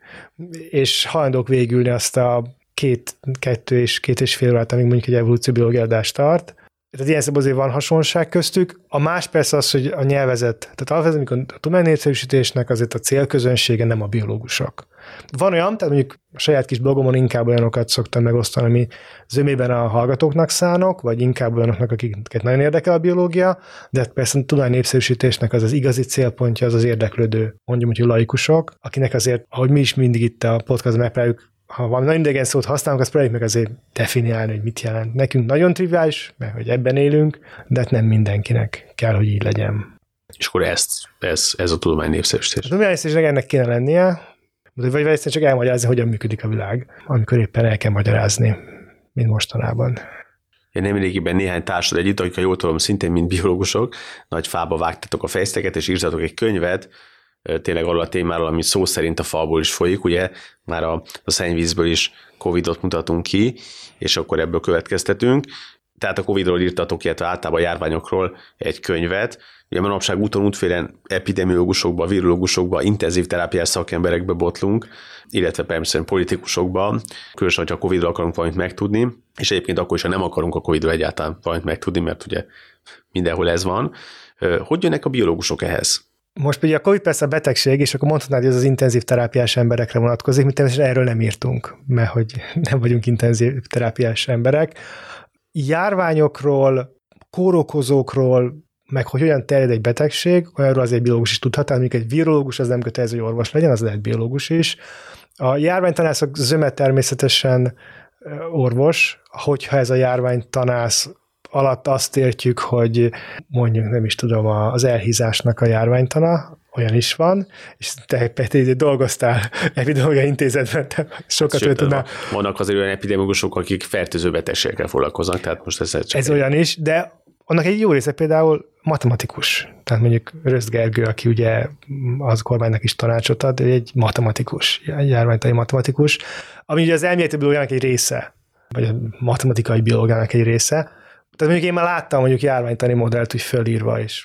és hajlandók végülni azt a két, kettő és két és fél órát, amíg mondjuk egy evolúcióbiológiai adást tart, tehát ilyen szemben azért van hasonlóság köztük. A más persze az, hogy a nyelvezet. Tehát alapvetően, amikor a tudománynépszerűsítésnek azért a célközönsége nem a biológusok. Van olyan, tehát mondjuk a saját kis blogomon inkább olyanokat szoktam megosztani, ami zömében a hallgatóknak szánok, vagy inkább olyanoknak, akiket nagyon érdekel a biológia, de hát persze a tudománynépszerűsítésnek az az igazi célpontja az az érdeklődő, mondjuk, hogy laikusok, akinek azért, ahogy mi is mindig itt a podcast megpróbáljuk ha valami nagyon idegen szót használunk, azt próbáljuk meg azért definiálni, hogy mit jelent. Nekünk nagyon triviális, mert hogy ebben élünk, de hát nem mindenkinek kell, hogy így legyen. És akkor ezt, ez, ez a tudomány népszerűsítés. A tudomány népszerűsítésnek ennek kéne lennie, vagy vagy csak elmagyarázni, hogyan működik a világ, amikor éppen el kell magyarázni, mint mostanában. Én nem néhány társad együtt, akik, ha jól tudom, szintén mint biológusok, nagy fába vágtatok a fejszteket, és írtatok egy könyvet, tényleg arról a témáról, ami szó szerint a falból is folyik, ugye már a, a szennyvízből is Covidot mutatunk ki, és akkor ebből következtetünk. Tehát a Covidról írtatok, illetve általában a járványokról egy könyvet. Ugye manapság úton útfélen epidemiológusokba, virológusokba, intenzív terápiás szakemberekbe botlunk, illetve persze politikusokba, különösen, hogyha a Covidról akarunk valamit megtudni, és egyébként akkor is, ha nem akarunk a Covidról egyáltalán valamit megtudni, mert ugye mindenhol ez van. Hogy jönnek a biológusok ehhez? Most ugye a COVID persze a betegség, és akkor mondhatnád, hogy ez az intenzív terápiás emberekre vonatkozik, mint természetesen erről nem írtunk, mert hogy *laughs* nem vagyunk intenzív terápiás emberek. Járványokról, kórokozókról, meg hogy hogyan terjed egy betegség, olyanról azért biológus is tudhat, mondjuk egy virológus az nem kötelező, hogy orvos legyen, az lehet biológus is. A járványtanászok zöme természetesen orvos, hogyha ez a járványtanász alatt azt értjük, hogy mondjuk nem is tudom, az elhízásnak a járványtana, olyan is van, és te Peti dolgoztál epidemiológiai intézetben, te sokat Sőt, tudnál. Vannak azért olyan epidemiológusok, akik fertőző betegségekkel foglalkoznak, tehát most ez csak Ez olyan is, de annak egy jó része például matematikus. Tehát mondjuk Röszt Gergő, aki ugye az kormánynak is tanácsot ad, egy matematikus, járványtani matematikus, ami ugye az elméleti biológiának egy része, vagy a matematikai biológiának egy része, tehát mondjuk én már láttam mondjuk járványtani modellt hogy fölírva, és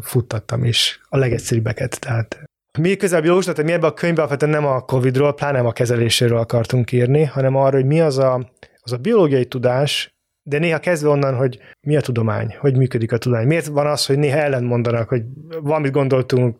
futtattam is a legegyszerűbbeket. Tehát mi közel biológus, tehát mi ebben a könyvben alapvetően nem a Covid-ról, pláne nem a kezeléséről akartunk írni, hanem arról, hogy mi az a, az a biológiai tudás, de néha kezdve onnan, hogy mi a tudomány, hogy működik a tudomány. Miért van az, hogy néha ellentmondanak, hogy valamit gondoltunk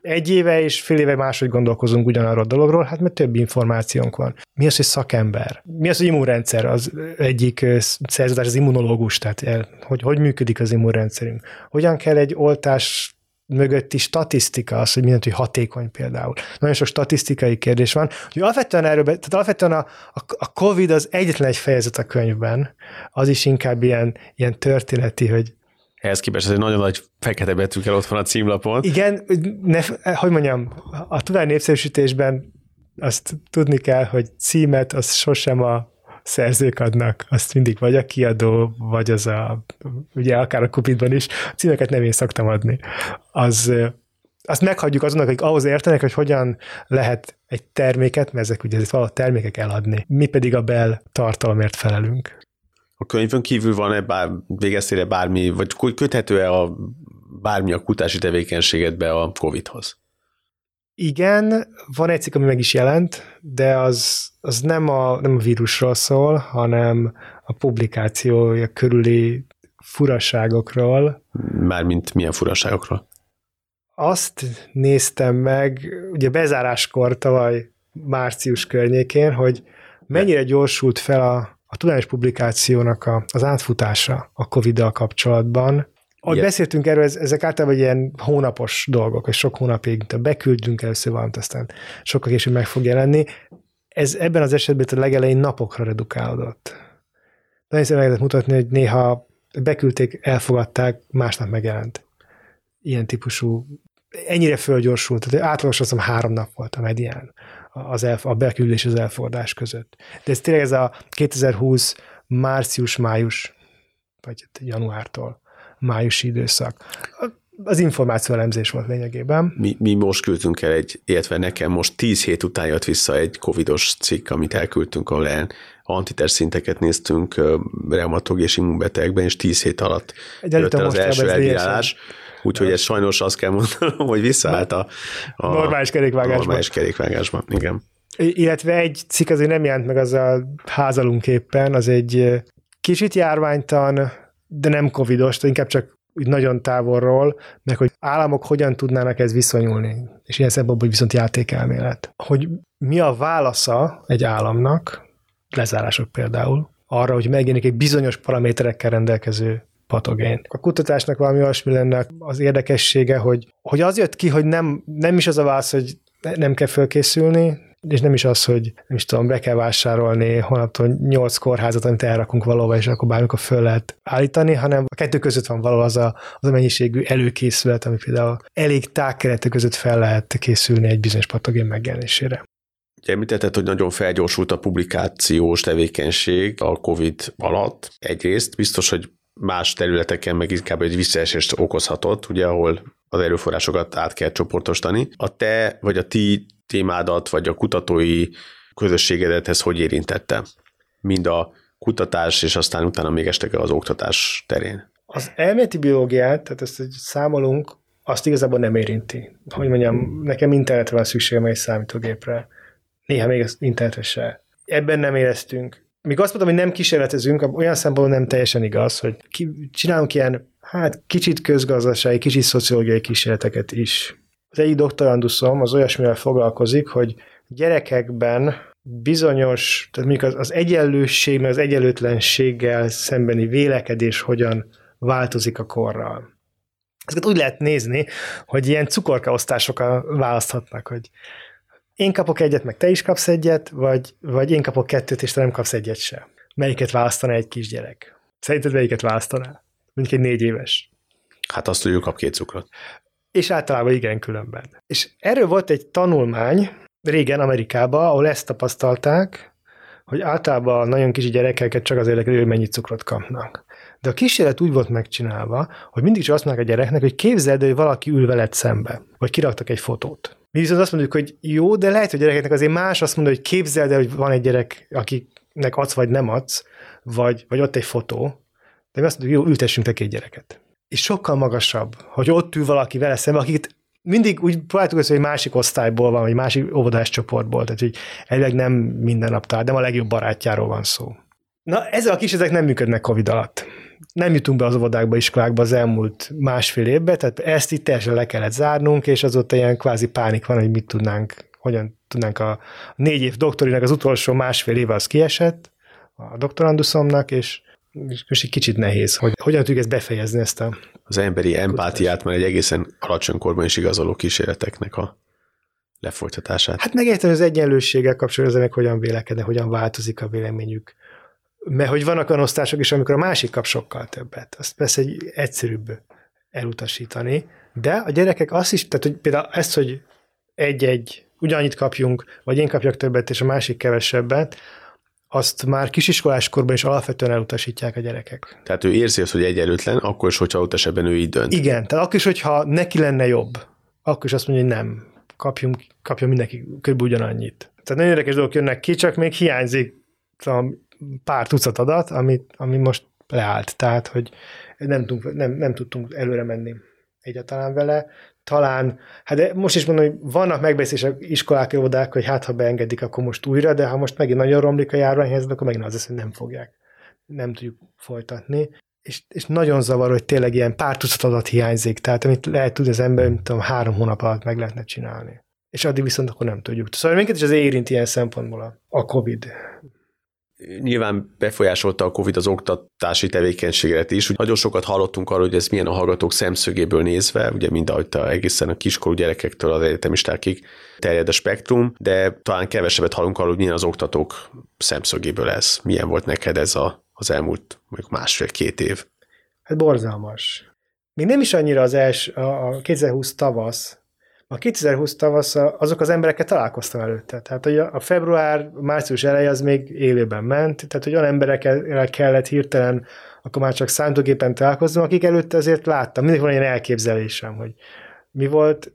egy éve és fél éve máshogy gondolkozunk ugyanarról a dologról, hát mert több információnk van. Mi az, hogy szakember? Mi az, hogy immunrendszer? Az egyik szerződés az immunológus, tehát el, hogy, hogy működik az immunrendszerünk? Hogyan kell egy oltás mögötti statisztika az, hogy mindent, hogy hatékony például. Nagyon sok statisztikai kérdés van. Hogy alapvetően erről, tehát alapvetően a, a, a COVID az egyetlen egy fejezet a könyvben, az is inkább ilyen, ilyen történeti, hogy ehhez képest ez egy nagyon nagy fekete betűkkel ott van a címlapon. Igen, ne, hogy mondjam, a tudány népszerűsítésben azt tudni kell, hogy címet az sosem a szerzők adnak, azt mindig vagy a kiadó, vagy az a, ugye akár a kupitban is, a címeket nem én szoktam adni. Az, azt meghagyjuk azonnak, akik ahhoz értenek, hogy hogyan lehet egy terméket, mert ezek ugye valahogy termékek eladni. Mi pedig a bel tartalomért felelünk. A könyvön kívül van-e bár, végeztél bármi, vagy köthető-e a bármi a kutási tevékenységedbe a COVID-hoz? Igen, van egy cikk, ami meg is jelent, de az, az nem, a, nem a vírusról szól, hanem a publikációja körüli furaságokról. Mármint milyen furaságokról? Azt néztem meg, ugye bezáráskor tavaly március környékén, hogy mennyire gyorsult fel a a tudományos publikációnak a, az átfutása a COVID-dal kapcsolatban. Ahogy yeah. beszéltünk erről, ezek általában ilyen hónapos dolgok, és sok hónapig beküldünk először valamit, aztán sokkal később meg fog jelenni. Ez ebben az esetben a legelején napokra redukálódott. Nagyon szépen meg lehet mutatni, hogy néha beküldték, elfogadták, másnap megjelent. Ilyen típusú, ennyire fölgyorsult, tehát átlagos azt három nap volt a medián az elf, a beküldés és az elfogadás között. De ez tényleg ez a 2020 március-május, vagy januártól májusi időszak. Az információ elemzés volt lényegében. Mi, mi most küldtünk el egy, illetve nekem most 10 hét után jött vissza egy covidos cikk, amit elküldtünk, ahol el antitest szinteket néztünk reumatológiai és immunbetegben, és 10 hét alatt egy jött el az első elbírálás. Úgyhogy ez sajnos azt kell mondanom, hogy visszaállt a, a normális kerékvágásban. Normális kerékvágásban, igen. Illetve egy cikk azért nem jelent meg az a házalunk éppen, az egy kicsit járványtan, de nem covidos, inkább csak úgy nagyon távolról, meg hogy államok hogyan tudnának ez viszonyulni. És ilyen szempontból viszont játékelmélet. Hogy mi a válasza egy államnak, lezárások például, arra, hogy megjelenik egy bizonyos paraméterekkel rendelkező patogén. A kutatásnak valami olyasmi lenne az érdekessége, hogy, hogy az jött ki, hogy nem, nem is az a válasz, hogy nem kell fölkészülni, és nem is az, hogy nem is tudom, be kell vásárolni holnaptól nyolc kórházat, amit elrakunk valahova, és akkor bármikor föl lehet állítani, hanem a kettő között van való az a, az a mennyiségű előkészület, ami például elég tágkeretek között fel lehet készülni egy bizonyos patogén megjelenésére. Ugye említetted, hogy nagyon felgyorsult a publikációs tevékenység a COVID alatt. Egyrészt biztos, hogy más területeken meg inkább egy visszaesést okozhatott, ugye, ahol az erőforrásokat át kell csoportosítani. A te vagy a ti témádat, vagy a kutatói közösségedet ez hogy érintette? Mind a kutatás, és aztán utána még estek az oktatás terén. Az elméleti biológiát, tehát ezt hogy számolunk, azt igazából nem érinti. Hogy mondjam, nekem internetre van szükségem egy számítógépre. Néha még az internetre se. Ebben nem éreztünk. Míg azt mondom, hogy nem kísérletezünk, olyan szempontból nem teljesen igaz, hogy ki, csinálunk ilyen, hát kicsit közgazdasági, kicsit szociológiai kísérleteket is. Az egyik doktoranduszom az olyasmivel foglalkozik, hogy gyerekekben bizonyos, tehát mondjuk az, az egyenlőség, meg az egyenlőtlenséggel szembeni vélekedés hogyan változik a korral. Ezeket úgy lehet nézni, hogy ilyen cukorkaosztásokkal választhatnak, hogy én kapok egyet, meg te is kapsz egyet, vagy, vagy én kapok kettőt, és te nem kapsz egyet se. Melyiket választaná egy kisgyerek? Szerinted melyiket választaná? Mondjuk egy négy éves. Hát azt, hogy ő kap két cukrot és általában igen különben. És erről volt egy tanulmány régen Amerikában, ahol ezt tapasztalták, hogy általában nagyon kicsi gyerekeket csak az érdekli, hogy mennyi cukrot kapnak. De a kísérlet úgy volt megcsinálva, hogy mindig csak azt mondják a gyereknek, hogy képzeld, hogy valaki ül veled szembe, vagy kiraktak egy fotót. Mi viszont azt mondjuk, hogy jó, de lehet, hogy gyerekeknek azért más azt mondja, hogy képzeld el, hogy van egy gyerek, akiknek adsz vagy nem adsz, vagy, vagy ott egy fotó, de mi azt mondjuk, jó, ültessünk te két gyereket és sokkal magasabb, hogy ott ül valaki vele szemben, akit mindig úgy próbáltuk össze, hogy másik osztályból van, vagy másik óvodás csoportból, tehát hogy elvileg nem minden nap tár, nem a legjobb barátjáról van szó. Na, ezzel a ezek nem működnek Covid alatt. Nem jutunk be az óvodákba, iskolákba az elmúlt másfél évbe, tehát ezt itt teljesen le kellett zárnunk, és azóta ilyen kvázi pánik van, hogy mit tudnánk, hogyan tudnánk a négy év doktorinak az utolsó másfél éve az kiesett a doktoranduszomnak, és most egy kicsit nehéz, hogy hogyan tudjuk ezt befejezni, ezt a... Az emberi empátiát, mert egy egészen alacsony korban is igazoló kísérleteknek a lefolytatását. Hát megértem, az egyenlősséggel kapcsolatban meg hogyan vélekednek, hogyan változik a véleményük. Mert hogy vannak olyan osztások is, amikor a másik kap sokkal többet. Azt persze egy egyszerűbb elutasítani, de a gyerekek azt is, tehát hogy például ezt, hogy egy-egy ugyanannyit kapjunk, vagy én kapjak többet, és a másik kevesebbet, azt már kisiskolás korban is alapvetően elutasítják a gyerekek. Tehát ő érzi azt, hogy egyenlőtlen, akkor is, hogyha ott esetben ő így dönt. Igen, tehát akkor is, hogyha neki lenne jobb, akkor is azt mondja, hogy nem, kapjunk, kapjon mindenki kb. ugyanannyit. Tehát nagyon érdekes dolgok jönnek ki, csak még hiányzik pár tucat adat, ami, ami most leállt. Tehát, hogy nem, tudunk, nem, nem tudtunk előre menni egyáltalán vele talán, hát most is mondom, hogy vannak megbeszélések iskolák, óvodák, hogy hát ha beengedik, akkor most újra, de ha most megint nagyon romlik a járványhelyzet, akkor megint az lesz, hogy nem fogják. Nem tudjuk folytatni. És, és nagyon zavar, hogy tényleg ilyen pár tucat adat hiányzik, tehát amit lehet tudni az ember, mint tudom, három hónap alatt meg lehetne csinálni. És addig viszont akkor nem tudjuk. Szóval minket is azért érint ilyen szempontból a, a COVID Nyilván befolyásolta a COVID az oktatási tevékenységet is. Nagyon sokat hallottunk arról, hogy ez milyen a hallgatók szemszögéből nézve, ugye mind ahogy egészen a kiskorú gyerekektől az egyetemistákig terjed a spektrum, de talán kevesebbet hallunk arról, hogy milyen az oktatók szemszögéből ez. Milyen volt neked ez a, az elmúlt mondjuk másfél-két év? Hát borzalmas. Még nem is annyira az első, a 2020 tavasz, a 2020 tavasz azok az emberekkel találkoztam előtte. Tehát hogy a február, március eleje az még élőben ment, tehát hogy olyan emberekkel kellett hirtelen akkor már csak számítógépen találkozom, akik előtte azért láttam, mindig van ilyen elképzelésem, hogy mi volt,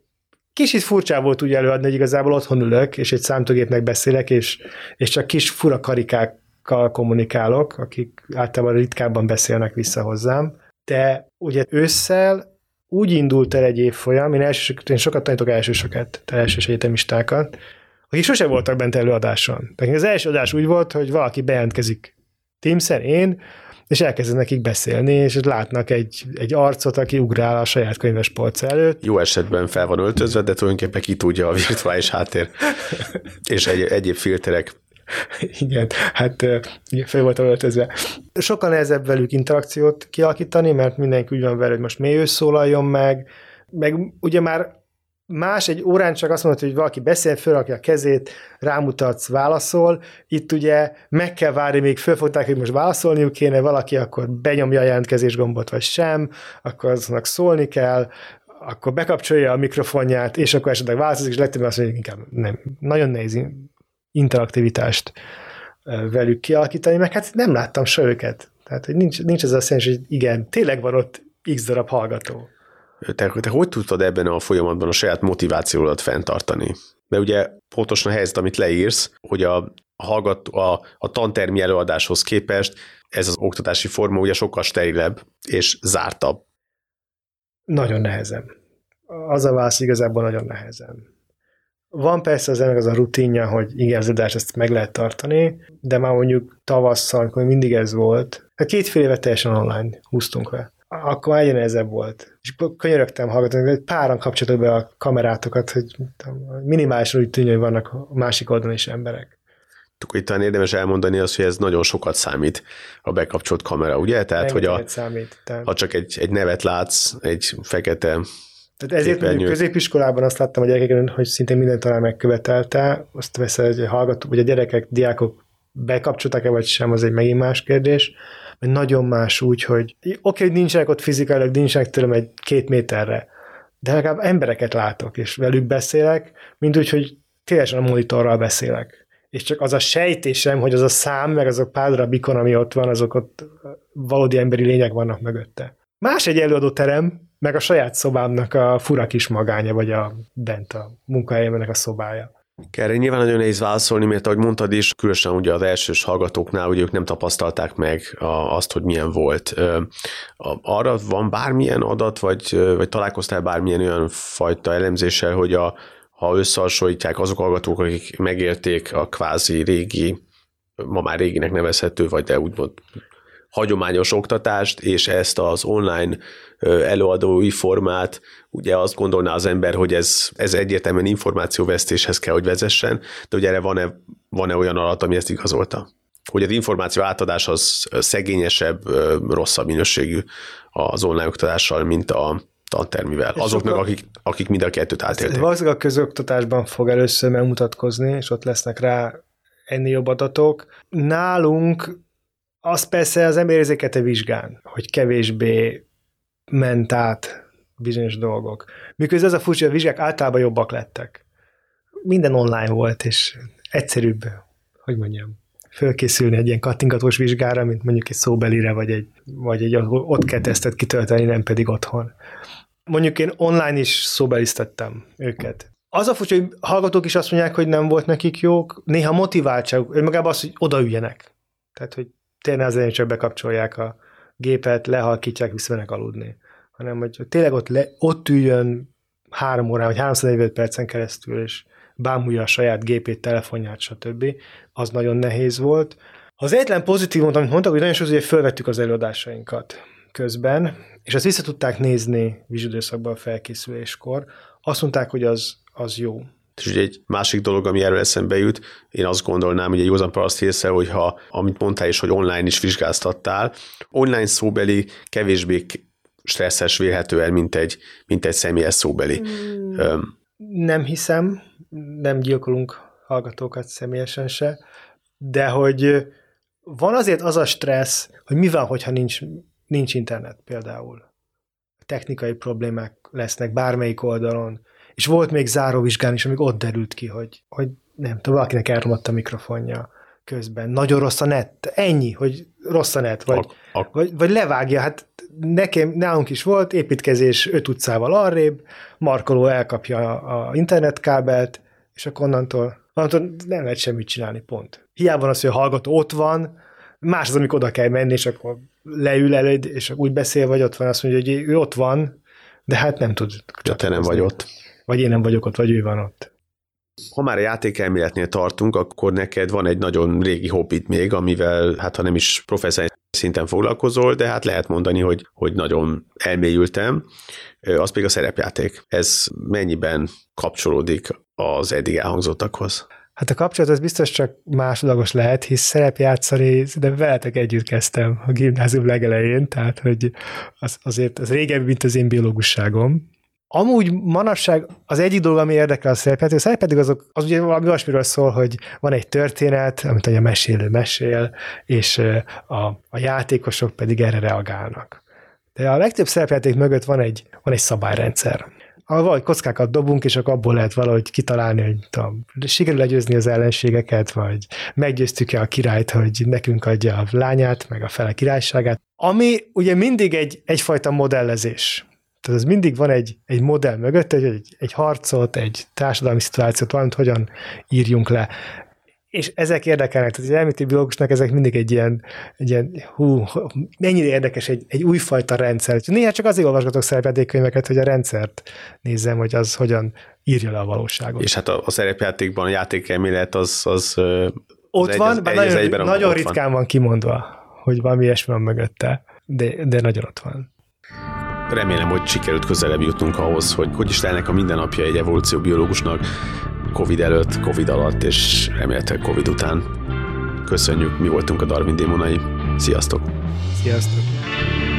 kicsit furcsa volt úgy előadni, hogy igazából otthon ülök, és egy számítógépnek beszélek, és, és csak kis fura karikákkal kommunikálok, akik általában ritkábban beszélnek vissza hozzám. De ugye ősszel úgy indult el egy évfolyam, én, első, én sokat tanítok elsősokat, tehát elsős egyetemistákat, akik sose voltak bent előadáson. Tehát az első adás úgy volt, hogy valaki bejelentkezik Teams-en, én, és elkezdenek nekik beszélni, és látnak egy, egy arcot, aki ugrál a saját könyves polc előtt. Jó esetben fel van öltözve, de tulajdonképpen ki tudja a virtuális háttér *laughs* és egy, egyéb filterek. *laughs* Igen, hát igen, fel volt öltözve. Sokkal nehezebb velük interakciót kialakítani, mert mindenki úgy van vele, hogy most mély szólaljon meg, meg ugye már Más egy órán csak azt mondod, hogy valaki beszél, fölrakja a kezét, rámutatsz, válaszol. Itt ugye meg kell várni, még fölfogták, hogy most válaszolniuk kéne, valaki akkor benyomja a jelentkezés gombot, vagy sem, akkor aznak szólni kell, akkor bekapcsolja a mikrofonját, és akkor esetleg válaszolik, és legtöbben azt mondja, inkább nem. Nagyon nehéz interaktivitást velük kialakítani, meg hát nem láttam se őket. Tehát, hogy nincs, nincs ez a szens, hogy igen, tényleg van ott x darab hallgató. Te, te hogy tudtad ebben a folyamatban a saját motivációdat fenntartani? Mert ugye pontosan a helyzet, amit leírsz, hogy a, hallgató, a, a tantermi előadáshoz képest ez az oktatási forma ugye sokkal sterilebb és zártabb. Nagyon nehezen. Az a válasz igazából nagyon nehezen. Van persze az ennek az a rutinja, hogy igen, az adást ezt meg lehet tartani, de már mondjuk tavasszal, amikor mindig ez volt, hát két-fél éve teljesen online húztunk vele akkor egyre nehezebb volt. És könyörögtem hallgatni, hogy páran kapcsolatok be a kamerátokat, hogy minimálisan úgy tűnjön, hogy vannak a másik oldalon is emberek. Akkor itt talán érdemes elmondani azt, hogy ez nagyon sokat számít a bekapcsolt kamera, ugye? Tehát, hogy a, számít, tehát. ha csak egy, egy nevet látsz, egy fekete tehát ezért mondjuk középiskolában azt láttam a gyerekeken, hogy szinte minden talán megkövetelte, azt veszed, hogy hallgató, vagy a gyerekek, diákok bekapcsoltak-e vagy sem, az egy megint más kérdés, mert nagyon más úgy, hogy oké, okay, hogy nincsenek ott fizikailag, nincsenek tőlem egy két méterre, de legalább embereket látok, és velük beszélek, mint úgy, hogy teljesen a monitorral beszélek. És csak az a sejtésem, hogy az a szám, meg az a pár darab ikon, ami ott van, azok ott valódi emberi lények vannak mögötte. Más egy előadóterem, meg a saját szobámnak a fura kis magánya, vagy a bent a munkahelyemnek a szobája. Erre nyilván nagyon nehéz válaszolni, mert ahogy mondtad is, különösen ugye az elsős hallgatóknál, ugye ők nem tapasztalták meg azt, hogy milyen volt. Arra van bármilyen adat, vagy, vagy találkoztál bármilyen olyan fajta elemzéssel, hogy a, ha összehasonlítják azok a hallgatók, akik megélték a kvázi régi, ma már réginek nevezhető, vagy de úgymond hagyományos oktatást, és ezt az online előadói formát, ugye azt gondolná az ember, hogy ez, ez egyértelműen információvesztéshez kell, hogy vezessen, de ugye erre van-e, van-e olyan adat, ami ezt igazolta? Hogy az információ átadás az szegényesebb, rosszabb minőségű az online oktatással, mint a tantermivel. És Azoknak, sokkal, akik, akik mind a kettőt átélték. Valószínűleg a közoktatásban fog először megmutatkozni, és ott lesznek rá ennél jobb adatok. Nálunk az persze az ember érzékete vizsgán, hogy kevésbé ment át bizonyos dolgok. Miközben ez a furcsa, a vizsgák általában jobbak lettek. Minden online volt, és egyszerűbb, hogy mondjam, fölkészülni egy ilyen kattingatós vizsgára, mint mondjuk egy szóbelire, vagy egy, vagy egy ott kell tesztet kitölteni, nem pedig otthon. Mondjuk én online is szóbelisztettem őket. Az a furcsa, hogy hallgatók is azt mondják, hogy nem volt nekik jók, néha motiváltság, önmagában az, hogy odaüljenek. Tehát, hogy tényleg azért csak bekapcsolják a gépet, lehalkítják, visszamennek aludni. Hanem, hogy tényleg ott, le, ott üljön három órán, vagy 345 percen keresztül, és bámulja a saját gépét, telefonját, stb. Az nagyon nehéz volt. Az egyetlen pozitív amit mondtak, hogy nagyon sokszor, hogy fölvettük az előadásainkat közben, és azt vissza tudták nézni vizsgődőszakban a felkészüléskor. Azt mondták, hogy az, az jó. És ugye egy másik dolog, ami erről eszembe jut, én azt gondolnám, hogy egy józan paraszt észre, hogyha, amit mondtál is, hogy online is vizsgáztattál, online szóbeli kevésbé stresszes vélhető el, mint egy, mint egy személyes szóbeli. Mm, nem hiszem, nem gyilkolunk hallgatókat személyesen se, de hogy van azért az a stressz, hogy mi van, hogyha nincs, nincs internet például. Technikai problémák lesznek bármelyik oldalon, és volt még záróvizsgán is, amíg ott derült ki, hogy, hogy nem tudom, valakinek elromott a mikrofonja. közben, nagyon rossz a net, ennyi, hogy rossz a net, vagy, a, a... vagy, vagy levágja, hát nekem, nálunk is volt építkezés öt utcával arrébb, markoló elkapja a internetkábelt, és akkor onnantól, onnantól nem lehet semmit csinálni, pont. Hiába van az, hogy a hallgató ott van, más az, amikor oda kell menni, és akkor leül előd, és úgy beszél, vagy ott van, azt mondja, hogy ő ott van, de hát nem tud. De te nem vagy ott. Vagy én nem vagyok ott, vagy ő van ott. Ha már a játékelméletnél tartunk, akkor neked van egy nagyon régi hobbit még, amivel, hát ha nem is professzionális szinten foglalkozol, de hát lehet mondani, hogy, hogy nagyon elmélyültem, az pedig a szerepjáték. Ez mennyiben kapcsolódik az eddig elhangzottakhoz? Hát a kapcsolat az biztos csak másodlagos lehet, hisz szerepjátszani, de veletek együtt kezdtem a gimnázium legelején, tehát hogy az, azért az régebbi, mint az én biológusságom. Amúgy manapság az egyik dolog, ami érdekel a szerepjáték, a szerepjáték azok, az ugye valami olyasmiről szól, hogy van egy történet, amit a mesélő mesél, és a, a játékosok pedig erre reagálnak. De a legtöbb szerepjáték mögött van egy, van egy szabályrendszer ahol vagy kockákat dobunk, és akkor abból lehet valahogy kitalálni, hogy tudom, sikerül legyőzni az ellenségeket, vagy meggyőztük-e a királyt, hogy nekünk adja a lányát, meg a fele királyságát. Ami ugye mindig egy, egyfajta modellezés. Tehát ez mindig van egy, egy modell mögött, egy, egy harcot, egy társadalmi szituációt, valamit hogyan írjunk le és ezek érdekelnek, tehát az elméleti biológusnak ezek mindig egy ilyen, egy ilyen hú, mennyire érdekes egy, egy újfajta rendszer. Néha csak azért olvasgatok szerepjátékkönyveket, hogy a rendszert nézzem, hogy az hogyan írja le a valóságot. És hát a, a szerepjátékban a játékelmélet az, az, az ott egy, van, az, nagyon, egy, nagyon ott ritkán van. van kimondva, hogy valami ilyesmi van mögötte, de, de nagyon ott van. Remélem, hogy sikerült közelebb jutnunk ahhoz, hogy hogy is telnek a mindennapja egy evolúcióbiológusnak, Covid előtt, Covid alatt, és remélhetőleg Covid után. Köszönjük, mi voltunk a Darwin démonai. Sziasztok! Sziasztok!